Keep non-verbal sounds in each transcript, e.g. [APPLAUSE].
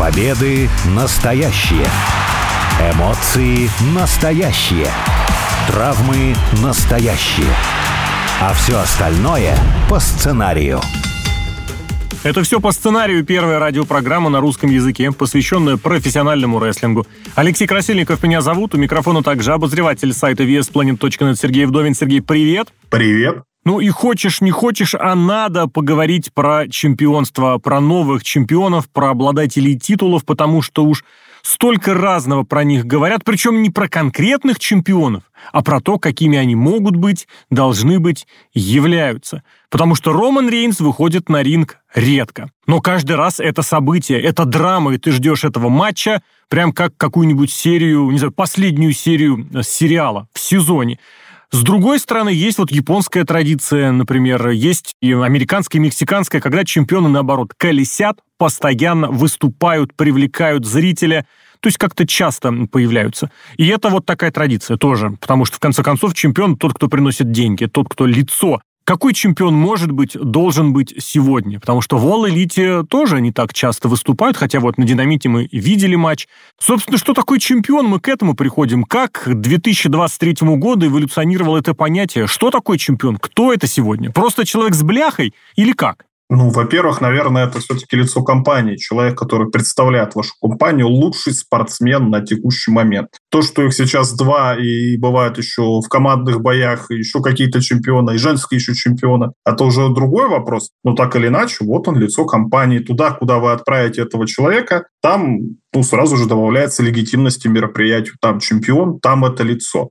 Победы настоящие. Эмоции настоящие. Травмы настоящие. А все остальное по сценарию. Это все по сценарию первая радиопрограмма на русском языке, посвященная профессиональному рестлингу. Алексей Красильников меня зовут, у микрофона также обозреватель сайта VSPlanet.net Сергей Вдовин. Сергей, привет! Привет! Ну и хочешь, не хочешь, а надо поговорить про чемпионство, про новых чемпионов, про обладателей титулов, потому что уж столько разного про них говорят, причем не про конкретных чемпионов, а про то, какими они могут быть, должны быть, являются. Потому что Роман Рейнс выходит на ринг редко. Но каждый раз это событие, это драма, и ты ждешь этого матча прям как какую-нибудь серию, не знаю, последнюю серию э, сериала в сезоне. С другой стороны, есть вот японская традиция, например, есть и американская, и мексиканская, когда чемпионы, наоборот, колесят, постоянно выступают, привлекают зрителя, то есть как-то часто появляются. И это вот такая традиция тоже, потому что, в конце концов, чемпион тот, кто приносит деньги, тот, кто лицо какой чемпион может быть, должен быть сегодня? Потому что в All Elite тоже не так часто выступают, хотя вот на Динамите мы видели матч. Собственно, что такое чемпион, мы к этому приходим. Как к 2023 году эволюционировало это понятие? Что такое чемпион? Кто это сегодня? Просто человек с бляхой или как? Ну, во-первых, наверное, это все-таки лицо компании. Человек, который представляет вашу компанию, лучший спортсмен на текущий момент. То, что их сейчас два, и бывает еще в командных боях еще какие-то чемпионы, и женские еще чемпионы, это уже другой вопрос. Но так или иначе, вот он, лицо компании. Туда, куда вы отправите этого человека, там ну, сразу же добавляется легитимности мероприятию. Там чемпион, там это лицо.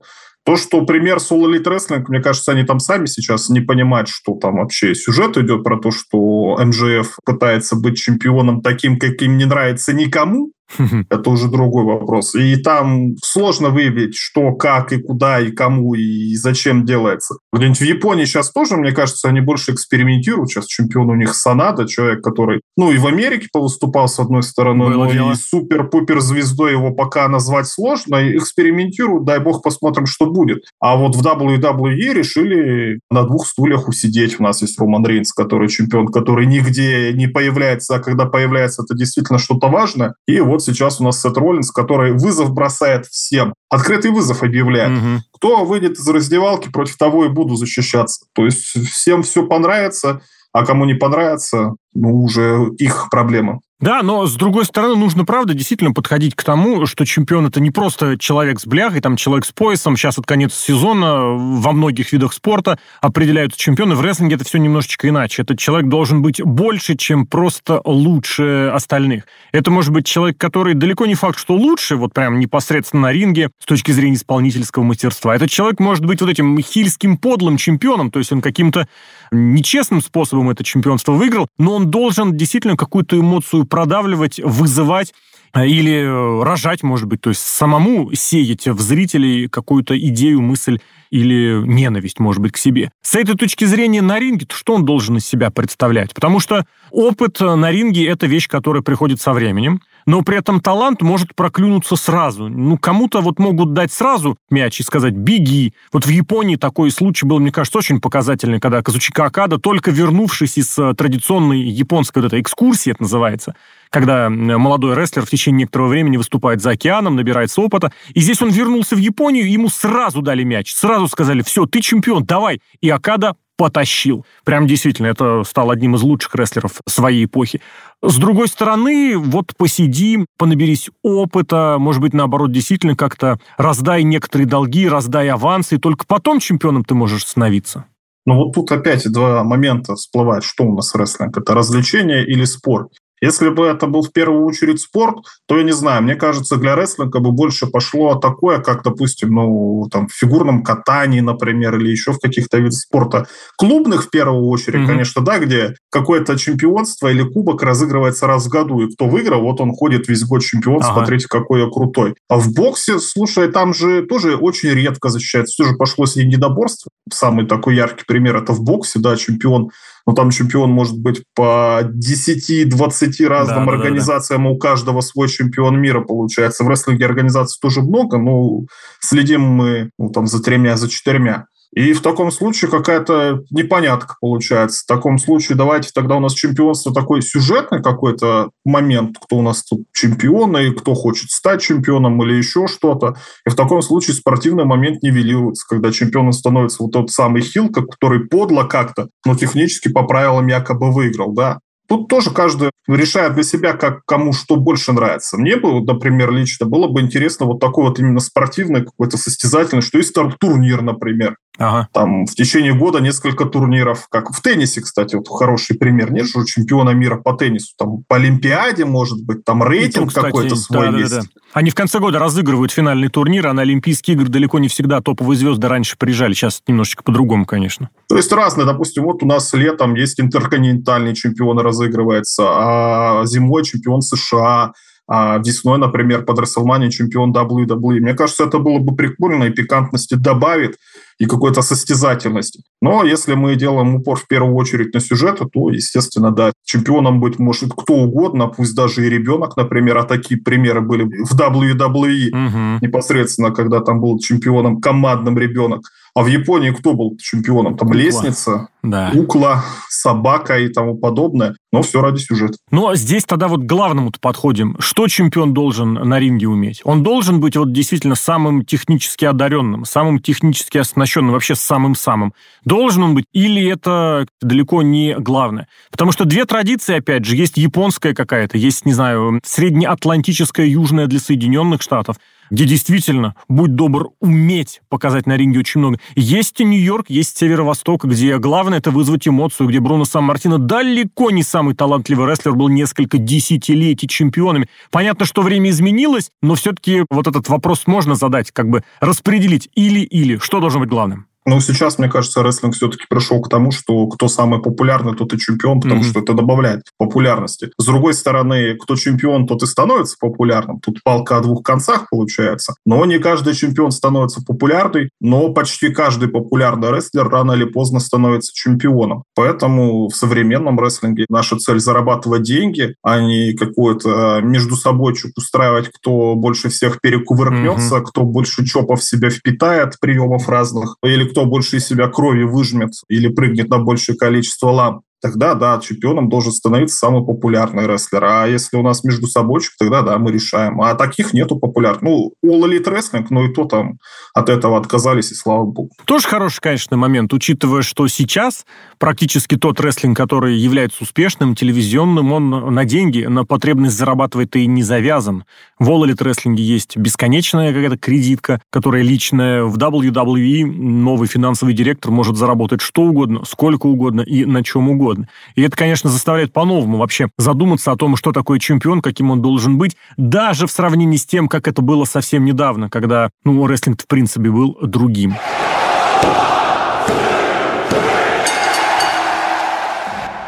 То, что пример All Elite Wrestling, мне кажется, они там сами сейчас не понимают, что там вообще сюжет идет про то, что МЖФ пытается быть чемпионом таким, каким не нравится никому, [LAUGHS] это уже другой вопрос. И там сложно выявить, что, как и куда, и кому, и зачем делается. Где-нибудь в Японии сейчас тоже, мне кажется, они больше экспериментируют. Сейчас чемпион у них Санада, человек, который, ну, и в Америке повыступал, с одной стороны, Было но дело. и супер-пупер звездой его пока назвать сложно. И экспериментируют, дай бог посмотрим, что будет. А вот в WWE решили на двух стульях усидеть. У нас есть Роман Рейнс, который чемпион, который нигде не появляется, а когда появляется, это действительно что-то важное. И вот вот сейчас у нас Сет Роллинс, который вызов бросает всем. Открытый вызов объявляет. Угу. Кто выйдет из раздевалки, против того и буду защищаться. То есть всем все понравится, а кому не понравится, ну, уже их проблема. Да, но с другой стороны, нужно, правда, действительно подходить к тому, что чемпион это не просто человек с бляхой, там человек с поясом. Сейчас от конец сезона во многих видах спорта определяются чемпионы. В рестлинге это все немножечко иначе. Этот человек должен быть больше, чем просто лучше остальных. Это может быть человек, который далеко не факт, что лучше, вот прям непосредственно на ринге с точки зрения исполнительского мастерства. Этот человек может быть вот этим хильским подлым чемпионом, то есть он каким-то нечестным способом это чемпионство выиграл, но он должен действительно какую-то эмоцию продавливать, вызывать э, или э, рожать, может быть, то есть самому сеять в зрителей какую-то идею, мысль или ненависть, может быть, к себе. С этой точки зрения на ринге, то что он должен из себя представлять? Потому что опыт э, на ринге – это вещь, которая приходит со временем но при этом талант может проклюнуться сразу. Ну, кому-то вот могут дать сразу мяч и сказать «беги». Вот в Японии такой случай был, мне кажется, очень показательный, когда Казучика Акада, только вернувшись из э, традиционной японской вот этой экскурсии, это называется, когда молодой рестлер в течение некоторого времени выступает за океаном, набирается опыта. И здесь он вернулся в Японию, ему сразу дали мяч, сразу сказали, все, ты чемпион, давай. И Акада потащил. Прям действительно, это стал одним из лучших рестлеров своей эпохи. С другой стороны, вот посиди, понаберись опыта, может быть, наоборот, действительно как-то раздай некоторые долги, раздай авансы, и только потом чемпионом ты можешь становиться. Ну вот тут опять два момента всплывают, что у нас рестлинг. Это развлечение или спорт. Если бы это был в первую очередь спорт, то я не знаю, мне кажется, для рестлинга бы больше пошло такое, как, допустим, ну, там, в фигурном катании, например, или еще в каких-то видах спорта. Клубных в первую очередь, mm-hmm. конечно, да, где какое-то чемпионство или кубок разыгрывается раз в году, и кто выиграл, вот он ходит весь год чемпион, ага. смотрите, какой я крутой. А в боксе, слушай, там же тоже очень редко защищается, все же пошло с единоборств. Самый такой яркий пример это в боксе, да, чемпион но там чемпион может быть по 10-20 разным да, организациям, да, да. у каждого свой чемпион мира получается. В рестлинге организаций тоже много, но следим мы ну, там за тремя, за четырьмя. И в таком случае какая-то непонятка получается. В таком случае давайте тогда у нас чемпионство такой сюжетный какой-то момент, кто у нас тут чемпионы, кто хочет стать чемпионом или еще что-то. И в таком случае спортивный момент нивелируется, когда чемпионом становится вот тот самый Хилка, который подло как-то, но технически по правилам якобы выиграл, да. Тут тоже каждый решает для себя, как кому что больше нравится. Мне бы, например, лично было бы интересно вот такой вот именно спортивный какой-то состязательный, что есть турнир, например. Ага. Там в течение года несколько турниров, как в теннисе, кстати, вот хороший пример. Нет же чемпиона мира по теннису, там по Олимпиаде, может быть, там рейтинг какой-то свой да, есть. Да, да. Они в конце года разыгрывают финальный турнир, а на Олимпийские игры далеко не всегда топовые звезды раньше приезжали. Сейчас немножечко по-другому, конечно. То есть разные. Допустим, вот у нас летом есть интерконтинентальный чемпион разыгрывается, а зимой чемпион США, а весной, например, под Расселмани чемпион WWE. Мне кажется, это было бы прикольно и пикантности добавит и какой-то состязательности. Но если мы делаем упор в первую очередь на сюжет, то, естественно, да, чемпионом быть может кто угодно, пусть даже и ребенок, например, а такие примеры были в WWE угу. непосредственно, когда там был чемпионом командным ребенок. А в Японии кто был чемпионом? Там Кукла. лестница, да. кукла, собака и тому подобное. Но все ради сюжета. Ну, а здесь тогда вот к главному-то подходим. Что чемпион должен на ринге уметь? Он должен быть вот действительно самым технически одаренным, самым технически оснащенным, вообще самым-самым. Должен он быть? Или это далеко не главное? Потому что две традиции, опять же, есть японская какая-то, есть, не знаю, среднеатлантическая, южная для Соединенных Штатов – где действительно, будь добр, уметь показать на ринге очень много. Есть Нью-Йорк, есть Северо-Восток, где главное это вызвать эмоцию, где Бруно Сан-Мартино далеко не самый талантливый рестлер, был несколько десятилетий чемпионами. Понятно, что время изменилось, но все-таки вот этот вопрос можно задать, как бы распределить или-или. Что должно быть главным? Ну, сейчас, мне кажется, рестлинг все-таки пришел к тому, что кто самый популярный, тот и чемпион, потому mm-hmm. что это добавляет популярности. С другой стороны, кто чемпион, тот и становится популярным. Тут палка о двух концах получается. Но не каждый чемпион становится популярный, но почти каждый популярный рестлер рано или поздно становится чемпионом. Поэтому в современном рестлинге наша цель зарабатывать деньги, а не какой-то между собой устраивать, кто больше всех перекувыркнется, mm-hmm. кто больше чопов себя впитает, приемов разных, или кто больше из себя крови выжмет или прыгнет на большее количество ламп тогда, да, чемпионом должен становиться самый популярный рестлер. А если у нас между собойчик, тогда, да, мы решаем. А таких нету популярных. Ну, All Elite Wrestling, ну и то там от этого отказались, и слава богу. Тоже хороший, конечно, момент, учитывая, что сейчас практически тот рестлинг, который является успешным, телевизионным, он на деньги, на потребность зарабатывает и не завязан. В All Elite Wrestling есть бесконечная какая-то кредитка, которая личная. В WWE новый финансовый директор может заработать что угодно, сколько угодно и на чем угодно угодно. И это, конечно, заставляет по-новому вообще задуматься о том, что такое чемпион, каким он должен быть, даже в сравнении с тем, как это было совсем недавно, когда, ну, рестлинг, в принципе, был другим.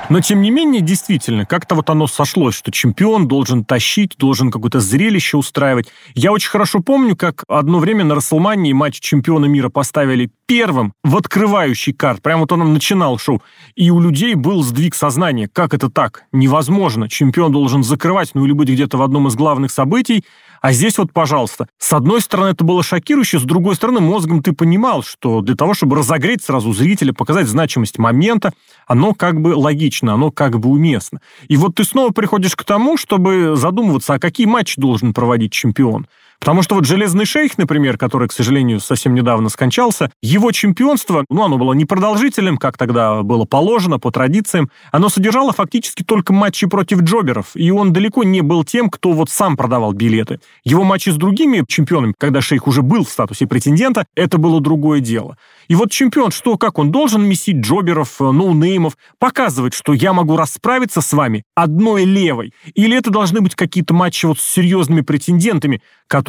Но, тем не менее, действительно, как-то вот оно сошлось, что чемпион должен тащить, должен какое-то зрелище устраивать. Я очень хорошо помню, как одно время на Расселмании матч чемпиона мира поставили первым в открывающий карт. Прямо вот он начинал шоу. И у людей был сдвиг сознания. Как это так? Невозможно. Чемпион должен закрывать, ну или быть где-то в одном из главных событий, а здесь вот, пожалуйста, с одной стороны это было шокирующе, с другой стороны мозгом ты понимал, что для того, чтобы разогреть сразу зрителя, показать значимость момента, оно как бы логично, оно как бы уместно. И вот ты снова приходишь к тому, чтобы задумываться, а какие матчи должен проводить чемпион. Потому что вот «Железный шейх», например, который, к сожалению, совсем недавно скончался, его чемпионство, ну, оно было непродолжительным, как тогда было положено, по традициям, оно содержало фактически только матчи против джоберов, и он далеко не был тем, кто вот сам продавал билеты. Его матчи с другими чемпионами, когда шейх уже был в статусе претендента, это было другое дело. И вот чемпион, что, как он должен месить jobber ов, э, ноунеймов, показывать, что я могу расправиться с вами одной левой? Или это должны быть какие-то матчи вот с серьезными претендентами,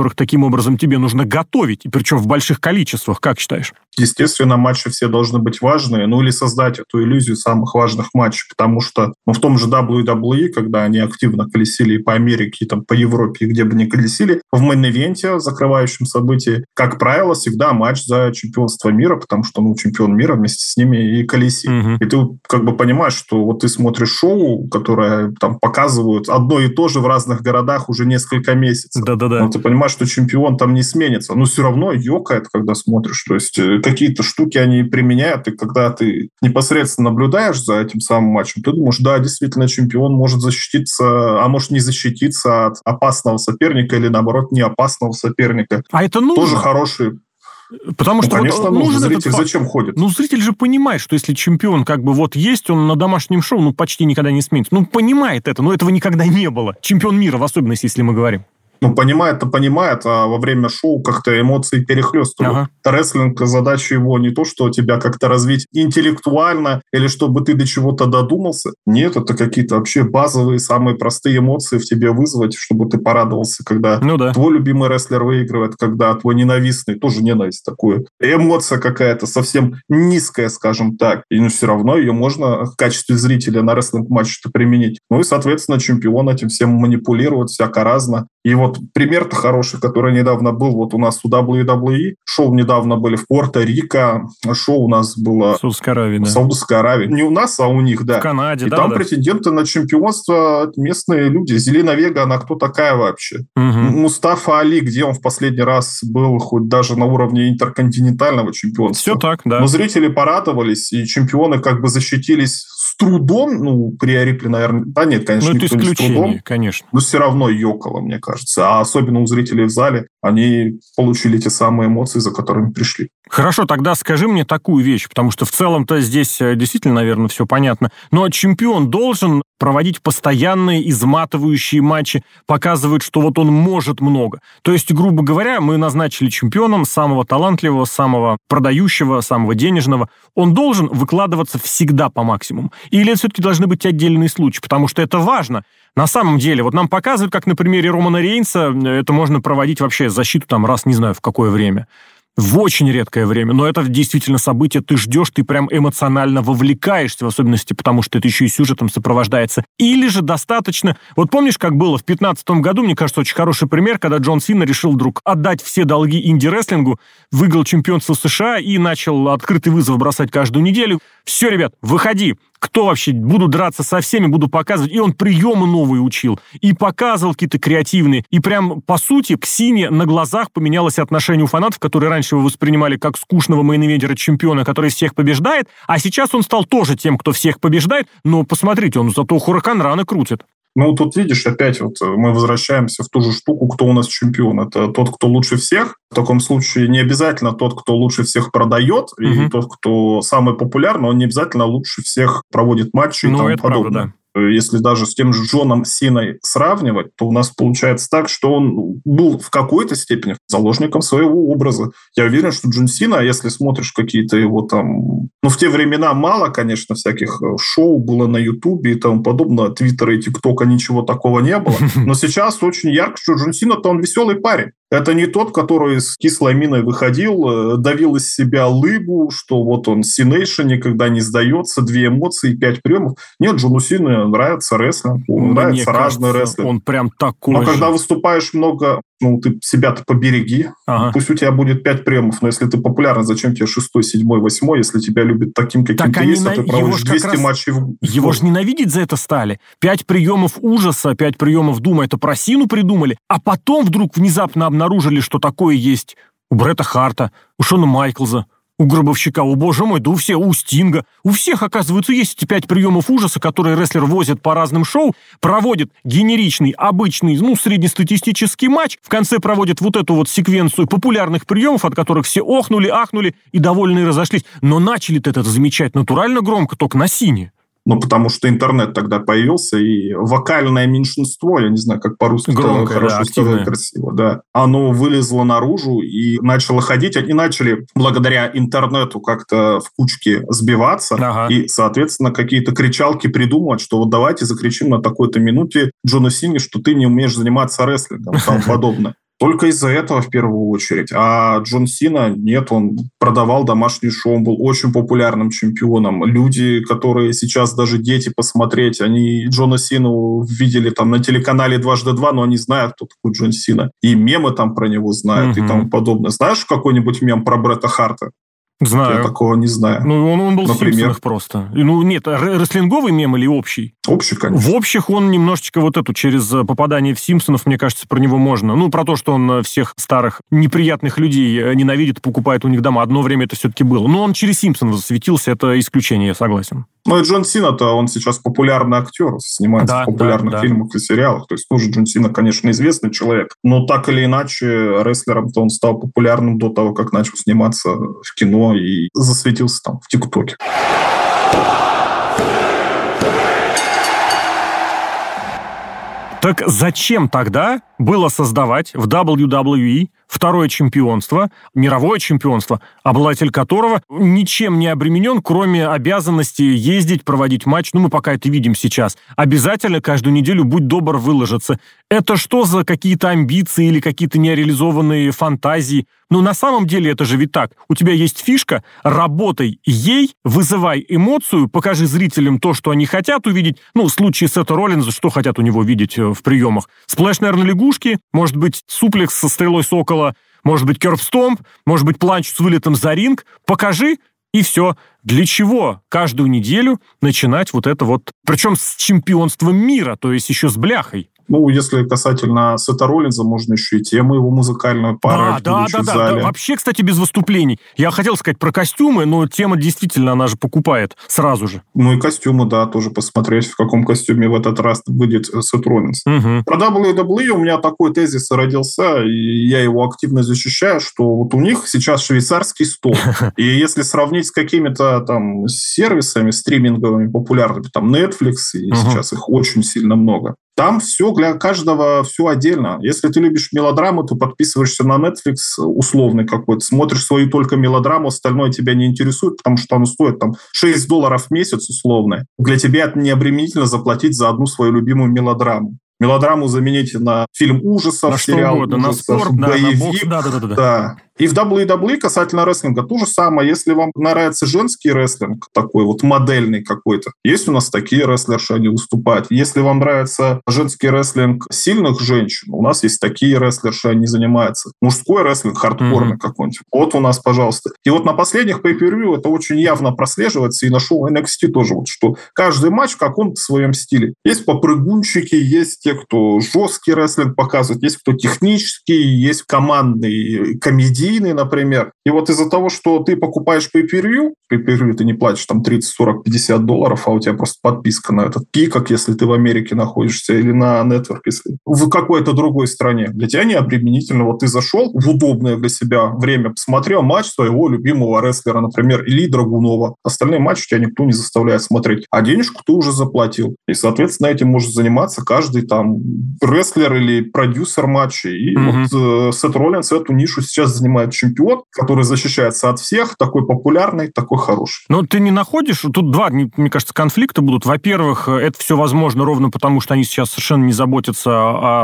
которых таким образом тебе нужно готовить, и причем в больших количествах, как считаешь? Естественно, матчи все должны быть важные, ну или создать эту иллюзию самых важных матчей, потому что ну, в том же WWE, когда они активно колесили по Америке, и там по Европе, и где бы ни колесили, в main event е, закрывающем событии, как правило, всегда матч за чемпионство мира, потому что, ну, чемпион мира вместе с ними и колесит. Угу. И ты как бы понимаешь, что вот ты смотришь шоу, которое там показывают одно и то же в разных городах уже несколько месяцев. Да-да-да. Но ты понимаешь, что чемпион там не сменится. Но все равно ёкает, когда смотришь. То есть э, какие-то штуки они применяют, и когда ты непосредственно наблюдаешь за этим самым матчем, ты думаешь, да, действительно, чемпион может защититься, а может не защититься от опасного соперника или, наоборот, не опасного соперника. А это нужно? Тоже хороший Потому ну, что конечно, вот, нужен зритель этот... зачем ходит? Ну, зритель же понимает, что если чемпион как бы вот есть, он на домашнем шоу, ну, почти никогда не сменится. Ну, понимает это, но этого никогда не было. Чемпион мира, в особенности, если мы говорим ну, понимает-то понимает, а во время шоу как-то эмоции перехлестывают. Ага. Рестлинг, задача его не то, что тебя как-то развить интеллектуально или чтобы ты до чего-то додумался. Нет, это какие-то вообще базовые, самые простые эмоции в тебе вызвать, чтобы ты порадовался, когда ну, да. твой любимый рестлер выигрывает, когда твой ненавистный, тоже ненависть такую. Эмоция какая-то совсем низкая, скажем так. И ну, все равно ее можно в качестве зрителя на рестлинг-матче применить. Ну и, соответственно, чемпион этим всем манипулировать всяко разно. И вот пример-то хороший, который недавно был вот у нас у WWE. Шоу недавно были в Пуэрто-Рико. Шоу у нас было... В Саудовской Аравии, да. В Саудовской Аравии. Не у нас, а у них, да. В Канаде, И да. там да. претенденты на чемпионство местные люди. Зелена Вега, она кто такая вообще? Угу. Мустафа Али, где он в последний раз был, хоть даже на уровне интерконтинентального чемпионства. Все так, да. Но зрители порадовались, и чемпионы как бы защитились с трудом, ну, при Рипли, наверное, да нет, конечно, ну, это никто не с трудом, конечно. но все равно ёкало, мне кажется. А особенно у зрителей в зале, они получили те самые эмоции, за которыми пришли. Хорошо, тогда скажи мне такую вещь, потому что в целом-то здесь э, действительно, наверное, все понятно. Но чемпион должен проводить постоянные изматывающие матчи, показывает, что вот он может много. То есть, грубо говоря, мы назначили чемпионом самого талантливого, самого продающего, самого денежного. Он должен выкладываться всегда по максимуму. Или это все-таки должны быть отдельные случаи, потому что это важно. На самом деле, вот нам показывают, как на примере Романа Рейнса э, это можно проводить вообще защиту там раз, не знаю, в какое время в очень редкое время, но это действительно событие, ты ждешь, ты прям эмоционально вовлекаешься, в особенности потому, что это еще и сюжетом сопровождается. Или же достаточно... Вот помнишь, как было в 2015 году, мне кажется, очень хороший пример, когда Джон Сина решил вдруг отдать все долги инди-рестлингу, выиграл чемпионство США и начал открытый вызов бросать каждую неделю. Все, ребят, выходи, кто вообще, буду драться со всеми, буду показывать. И он приемы новые учил, и показывал какие-то креативные. И прям, по сути, к Сине на глазах поменялось отношение у фанатов, которые раньше его воспринимали как скучного мейн чемпиона, который всех побеждает, а сейчас он стал тоже тем, кто всех побеждает, но посмотрите, он зато Хуракан раны крутит. Ну, тут видишь, опять вот э, мы возвращаемся в ту же штуку, кто у нас чемпион. Это тот, кто лучше всех. В таком случае не обязательно тот, кто лучше всех продает, угу. и тот, кто самый популярный, он не обязательно лучше всех проводит матчи ну, и тому это подобное. Правда, да. Если даже с тем же Джоном Синой сравнивать, то у нас получается так, что он был в какой-то степени заложником своего образа. Я уверен, что Джон Сина, если смотришь какие-то его там... Ну, в те времена мало, конечно, всяких э, шоу было на Ютубе и тому подобное. Твиттера и ТикТока ничего такого не было. [LAUGHS] Но сейчас очень ярко, что Джон Сина-то он веселый парень. Это не тот, который с кислой миной выходил, э, давил из себя лыбу, что вот он Cenation никогда не сдается, две эмоции, пять приемов. Нет, Джону Сину нравится рестлинг, Мне нравится кажется, разный рестлинг. Он прям такой Но же. когда выступаешь много, ну, ты себя-то побереги. Ага. Пусть у тебя будет пять приемов, но если ты популярный, зачем тебе шестой, седьмой, восьмой, если тебя любят таким, каким так ты есть, а ты проводишь 200 раз... матчей в Его же ненавидеть за это стали. Пять приемов ужаса, пять приемов doom а, это про Сину придумали, а потом вдруг внезапно обнаружили, что такое есть у Бретта Харта, у Шона Майклза, у Гробовщика, у боже мой, да у всех, у Стинга. У всех, оказывается, есть эти пять приемов ужаса, которые рестлер возит по разным шоу, проводит генеричный, обычный, ну, среднестатистический матч, в конце проводит вот эту вот секвенцию популярных приемов, от которых все охнули, ахнули и довольные разошлись. Но начали-то это замечать натурально громко, только на сине ну, потому что интернет тогда появился, и вокальное меньшинство, я не знаю, как по-русски Громкое, хорошо да, красиво, да, оно вылезло наружу и начало ходить. Они начали благодаря интернету как-то в кучке сбиваться, ага. и, соответственно, какие-то кричалки придумывать, что вот давайте закричим на такой-то минуте Джона Сини, что ты не умеешь заниматься рестлингом тому [LAUGHS] подобное. Только из-за этого в первую очередь. А Джон Сина, нет, он продавал домашний шоу, он был очень популярным чемпионом. Люди, которые сейчас даже дети посмотреть, они Джона Сину видели там на телеканале дважды два, но они знают, кто такой Джон Сина. И мемы там про него знают mm-hmm. и тому подобное. Знаешь какой-нибудь мем про Бретта Харта? Знаю. Я такого не знаю. Ну, он, он был Например? в Симпсонах просто. Ну, нет, р- рестлинговый мем или общий? Общий, конечно. В общих он немножечко вот эту, через э, попадание в Симпсонов, мне кажется, про него можно. Ну, про то, что он э, всех старых неприятных людей э, ненавидит, покупает у них дома. Одно время это все-таки было. Но он через Симпсонов засветился, это исключение, я согласен. Ну и Джон Сина-то, он сейчас популярный актер, снимается Да, в популярных да, да. фильмах и сериалах. То есть тоже Джон Сина, конечно, известный человек. Но так или иначе, рестлером-то он стал популярным до того, как начал сниматься в кино и засветился там в ТикТоке. Так зачем тогда было создавать в WWE второе чемпионство, мировое чемпионство, обладатель которого ничем не обременен, кроме обязанности ездить, проводить матч. Ну, мы пока это видим сейчас. Обязательно каждую неделю, будь добр, выложиться. Это что за какие-то амбиции или какие-то нереализованные фантазии? Ну, на самом деле это же ведь так. У тебя есть фишка, работай ей, вызывай эмоцию, покажи зрителям то, что они хотят увидеть. Ну, в случае Сета Роллинза, что хотят у него видеть э, в приемах? Сплэш, наверное, лягушки, может быть, суплекс со стрелой сокола, может быть, керпстомп, может быть, планч с вылетом за ринг. Покажи, и все. Для чего каждую неделю начинать вот это вот... Причем с чемпионством мира, то есть еще с бляхой. Ну, если касательно Сета Роллинза, можно еще и тему его музыкальную Да, поорать, да, да, да, зале. да. Вообще, кстати, без выступлений. Я хотел сказать про костюмы, но тема действительно, она же покупает сразу же. Ну и костюмы, да, тоже посмотреть, в каком костюме в этот раз э, Сет Роллинз. Мгм. Про WWE у меня такой тезис родился, и я его активно защищаю, что вот у них сейчас швейцарский стол. [LAUGHS] И если сравнить с какими-то там сервисами стриминговыми популярными, там Netflix, и сейчас их очень сильно много, там все для каждого все отдельно. Если ты любишь мелодраму, ты подписываешься на Netflix условный какой-то, смотришь свою только мелодраму, остальное тебя не интересует, потому что оно стоит там 6 долларов в месяц условно. Для тебя это не обременительно заплатить за одну свою любимую мелодраму. Мелодраму замените на фильм ужасов, На сериал угодно, на ужасов, спорт, да, на боевик. бокс. Да, да, да, да. Да. И в WWE касательно рестлинга то же самое. Если вам нравится женский рестлинг, такой вот модельный какой-то, есть у нас такие рестлерши, они выступают. Если вам нравится женский рестлинг сильных женщин, у нас есть такие рестлерши, они занимаются. Мужской рестлинг, хардкорный Мгм. какой-нибудь. Вот у нас, пожалуйста. И вот на последних pay per это очень явно прослеживается, и на шоу NXT тоже, вот что каждый матч в каком-то своем стиле. Есть попрыгунчики, есть кто жесткий рестлинг показывает, есть кто технический, есть командный, комедийный, например. И вот из-за того, что ты покупаешь pay-per-view, pay-per-view ты не платишь там 30, 40, 50 долларов, а у тебя просто подписка на этот пикок, если ты в Америке находишься, или на Network, если в какой-то другой стране. Для тебя не обременительно. Вот ты зашел в удобное для себя время, посмотрел матч своего любимого рестлера, например, Ильи Драгунова. Остальные матчи тебя никто не заставляет смотреть. А денежку ты уже заплатил. И, соответственно, этим может заниматься каждый там рестлер или продюсер матчей. И Мгм. вот э, Сет Роллинс эту нишу сейчас занимает чемпион, который защищается от всех, такой популярный, такой хороший. Но ты не находишь, тут два, мне кажется, конфликта будут. Во-первых, это все возможно ровно потому, что они сейчас совершенно не заботятся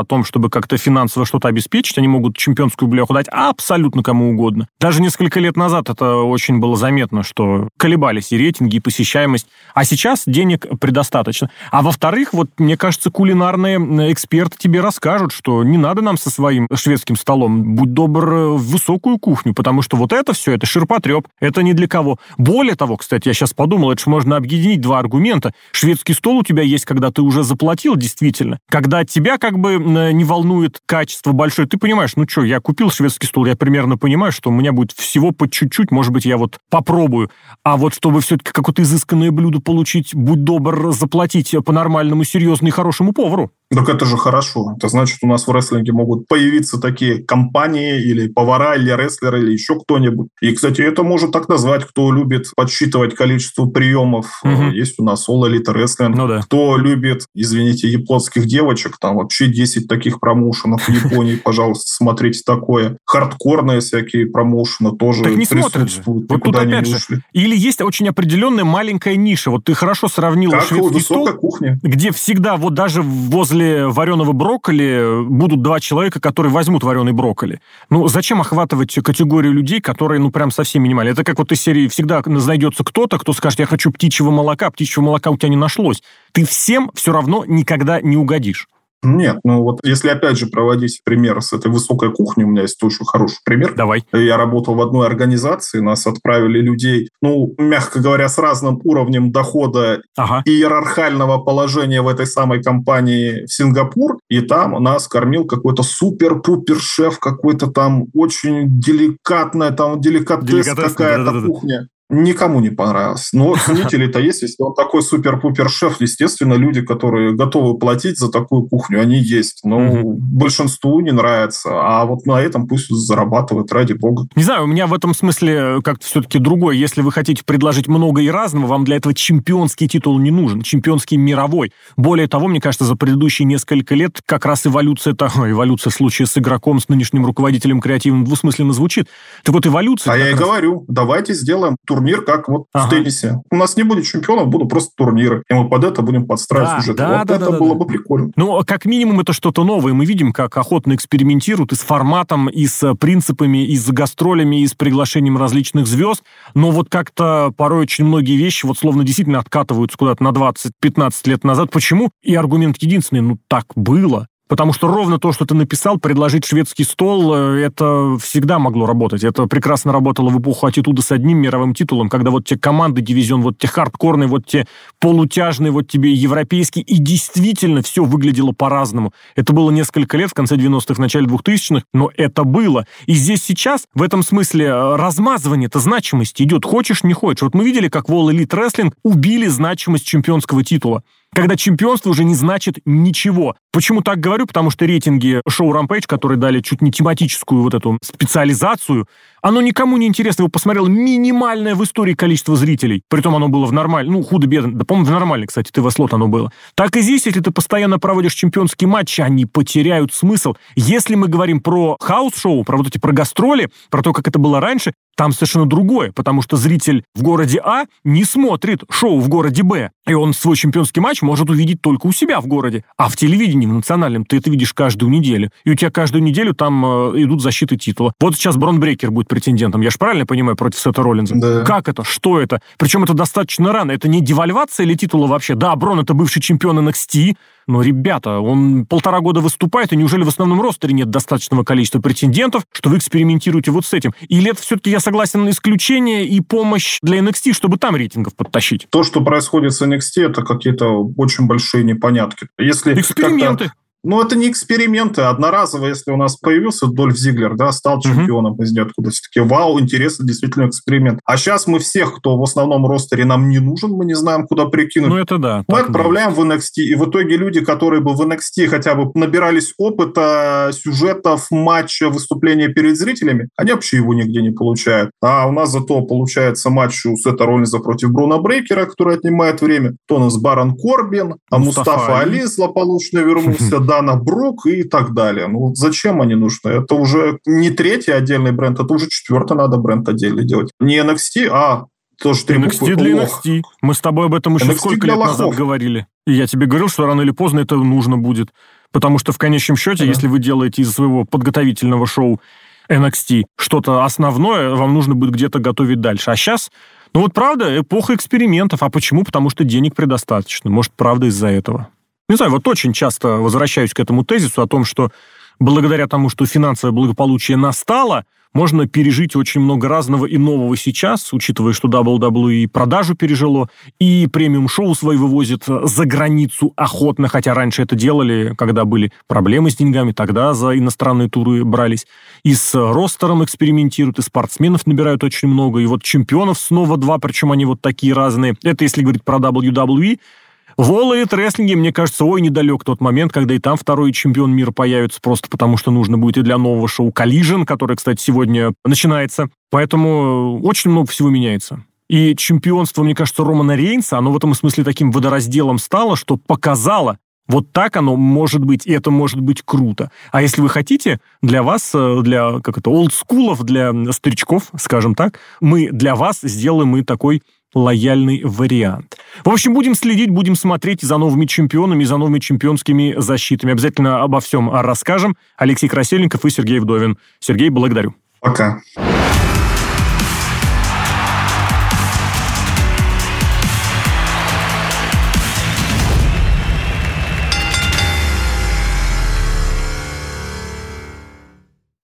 о том, чтобы как-то финансово что-то обеспечить. Они могут чемпионскую бляху дать абсолютно кому угодно. Даже несколько лет назад это очень было заметно, что колебались и рейтинги, и посещаемость. А сейчас денег предостаточно. А во-вторых, вот мне кажется, кулинарные эксперты тебе расскажут, что не надо нам со своим шведским столом, будь добр, э, в высокую кухню, потому что вот это все, это ширпотреб, это ни для кого. Более того, кстати, я сейчас подумал, это же можно объединить два аргумента. Шведский стол у тебя есть, когда ты уже заплатил, действительно. Когда тебя как бы м, не волнует качество большое, ты понимаешь, ну что, я купил шведский стол, я примерно понимаю, что у меня будет всего по чуть-чуть, может быть, я вот попробую. А вот чтобы все-таки какое-то изысканное блюдо получить, будь добр, заплатить по-нормальному, серьезно и хорошему повару. Так это же хорошо. Это значит, у нас в рестлинге могут появиться такие компании или повара, или рестлеры, или еще кто-нибудь. И, кстати, это может так назвать, кто любит подсчитывать количество приемов. Мгм. Есть у нас All Elite Wrestling. Ну да. Кто любит, извините, японских девочек, там вообще 10 таких промоушенов в [LAUGHS] Японии, пожалуйста, смотрите такое. Хардкорные всякие промоушены тоже Так не присутствуют. Вот тут опять же. Или есть очень определенная маленькая ниша. Вот ты хорошо сравнил шведский стол, кухня. где всегда вот даже возле вареного брокколи будут два человека, которые возьмут вареный брокколи. Ну, зачем охватывать категорию людей, которые, ну, прям совсем минимальные? Это как вот из серии всегда найдется кто-то, кто скажет, я хочу птичьего молока, птичьего молока у тебя не нашлось. Ты всем все равно никогда не угодишь. Нет, ну вот если опять же проводить пример с этой высокой кухней, у меня есть очень хороший пример. Давай. Я работал в одной организации, нас отправили людей, ну, мягко говоря, с разным уровнем дохода ага. и иерархального положения в этой самой компании в Сингапур, и там нас кормил какой-то супер-пупер шеф, какой-то там очень деликатная, там деликатес какая-то кухня никому не понравилось. Но [LAUGHS] ценители-то есть, если он такой супер-пупер шеф, естественно, люди, которые готовы платить за такую кухню, они есть. Но угу. большинству не нравится. А вот на этом пусть зарабатывают, ради бога. Не знаю, у меня в этом смысле как-то все-таки другое. Если вы хотите предложить много и разного, вам для этого чемпионский титул не нужен, чемпионский мировой. Более того, мне кажется, за предыдущие несколько лет как раз эволюция, это, [LAUGHS] эволюция в случае с игроком, с нынешним руководителем креативным двусмысленно звучит. Так вот, эволюция... А я и раз... говорю, давайте сделаем тур турнир, как вот ага. в теннисе. У нас не будет чемпионов, будут просто турниры. И мы под это будем подстраивать да, сюжет. Да, вот да, это да, было да. бы прикольно. Ну, как минимум, это что-то новое. Мы видим, как охотно экспериментируют и с форматом, и с принципами, и с гастролями, и с приглашением различных звезд. Но вот как-то порой очень многие вещи вот словно действительно откатываются куда-то на 20-15 лет назад. Почему? И аргумент единственный, ну так было. Потому что ровно то, что ты написал, предложить шведский стол, э, это всегда могло работать. Это прекрасно работало в эпоху аттитуда с одним мировым титулом, когда вот те команды, дивизион, вот те хардкорные, вот те полутяжные, вот тебе европейские, и действительно все выглядело по-разному. Это было несколько лет, в конце 90-х, начале 2000-х, но это было. И здесь сейчас, в этом смысле, э, размазывание-то значимости идет. Хочешь, не хочешь. Вот мы видели, как в All Elite Wrestling убили значимость чемпионского титула когда чемпионство уже не значит ничего. Почему так говорю? Потому что рейтинги шоу Rampage, которые дали чуть не тематическую вот эту специализацию, оно никому не интересно. Его посмотрело минимальное в истории количество зрителей. Притом оно было в нормальном, ну, худо-бедно. Да, по-моему, в нормальной, кстати, ТВ-слот оно было. Так и здесь, если ты постоянно проводишь чемпионские матчи, они потеряют смысл. Если мы говорим про хаус-шоу, про вот эти про гастроли, про то, как это было раньше, там совершенно другое, потому что зритель в городе А не смотрит шоу в городе Б, и он свой чемпионский матч может увидеть только у себя в городе. А в телевидении, в национальном, ты это видишь каждую неделю. И у тебя каждую неделю там э, идут защиты титула. Вот сейчас Брон Брейкер будет претендентом, я же правильно понимаю, против Сета Роллинза? Да. Как это? Что это? Причем это достаточно рано. Это не девальвация или титула вообще? Да, Брон это бывший чемпион NXT, но, ребята, он полтора года выступает, и неужели в основном ростере нет достаточного количества претендентов, что вы экспериментируете вот с этим? Или это все-таки, я согласен, исключение и помощь для NXT, чтобы там рейтингов подтащить? То, что происходит с NXT, это какие-то очень большие непонятки. Если Эксперименты. Ну, это не эксперименты. Одноразово, если у нас появился Дольф Зиглер, да, стал чемпионом из ниоткуда. Все-таки вау, интересно, действительно эксперимент. А сейчас мы всех, кто в основном ростере нам не нужен, мы не знаем, куда прикинуть. Ну, это да. Мы отправляем в NXT. И в итоге люди, которые бы в NXT хотя бы набирались опыта, сюжетов, матча, выступления перед зрителями, они вообще его нигде не получают. А у нас зато получается матч у Сета Роллинза против Бруна Брейкера, который отнимает время. То у нас Барон Корбин, а Мустафа, Мустафа Али злополучно вернулся [LAUGHS] Дана Брук и так далее. Ну вот зачем они нужны? Это уже не третий отдельный бренд, это уже четвертый надо бренд отдельный делать. Не NXT, а тоже три NXT буквы. для лох. NXT. Мы с тобой об этом еще NXT сколько лет лохов. назад говорили. И я тебе говорил, что рано или поздно это нужно будет. Потому что в конечном счете, да. если вы делаете из своего подготовительного шоу NXT что-то основное, вам нужно будет где-то готовить дальше. А сейчас, ну вот правда, эпоха экспериментов. А почему? Потому что денег предостаточно. Может, правда из-за этого. Не знаю, вот очень часто возвращаюсь к этому тезису о том, что благодаря тому, что финансовое благополучие настало, можно пережить очень много разного и нового сейчас, учитывая, что WWE продажу пережило, и премиум-шоу свои вывозит за границу охотно, хотя раньше это делали, когда были проблемы с деньгами, тогда за иностранные туры брались. И с ростером экспериментируют, и спортсменов набирают очень много, и вот чемпионов снова два, причем они вот такие разные. Это если говорить про WWE, в All Elite Wrestling, мне кажется, ой, недалек тот момент, когда и там второй чемпион мира появится, просто потому что нужно будет и для нового шоу Collision, которое, кстати, сегодня начинается. Поэтому очень много всего меняется. И чемпионство, мне кажется, Романа Рейнса, оно в этом смысле таким водоразделом стало, что показало, вот так оно может быть, и это может быть круто. А если вы хотите, для вас, э, для, как это, олдскулов, для старичков, скажем так, мы для вас сделаем и такой лояльный вариант. В общем, будем следить, будем смотреть за новыми чемпионами, за новыми чемпионскими защитами. Обязательно обо всем расскажем. Алексей Красильников и Сергей Вдовин. Сергей, благодарю. Пока.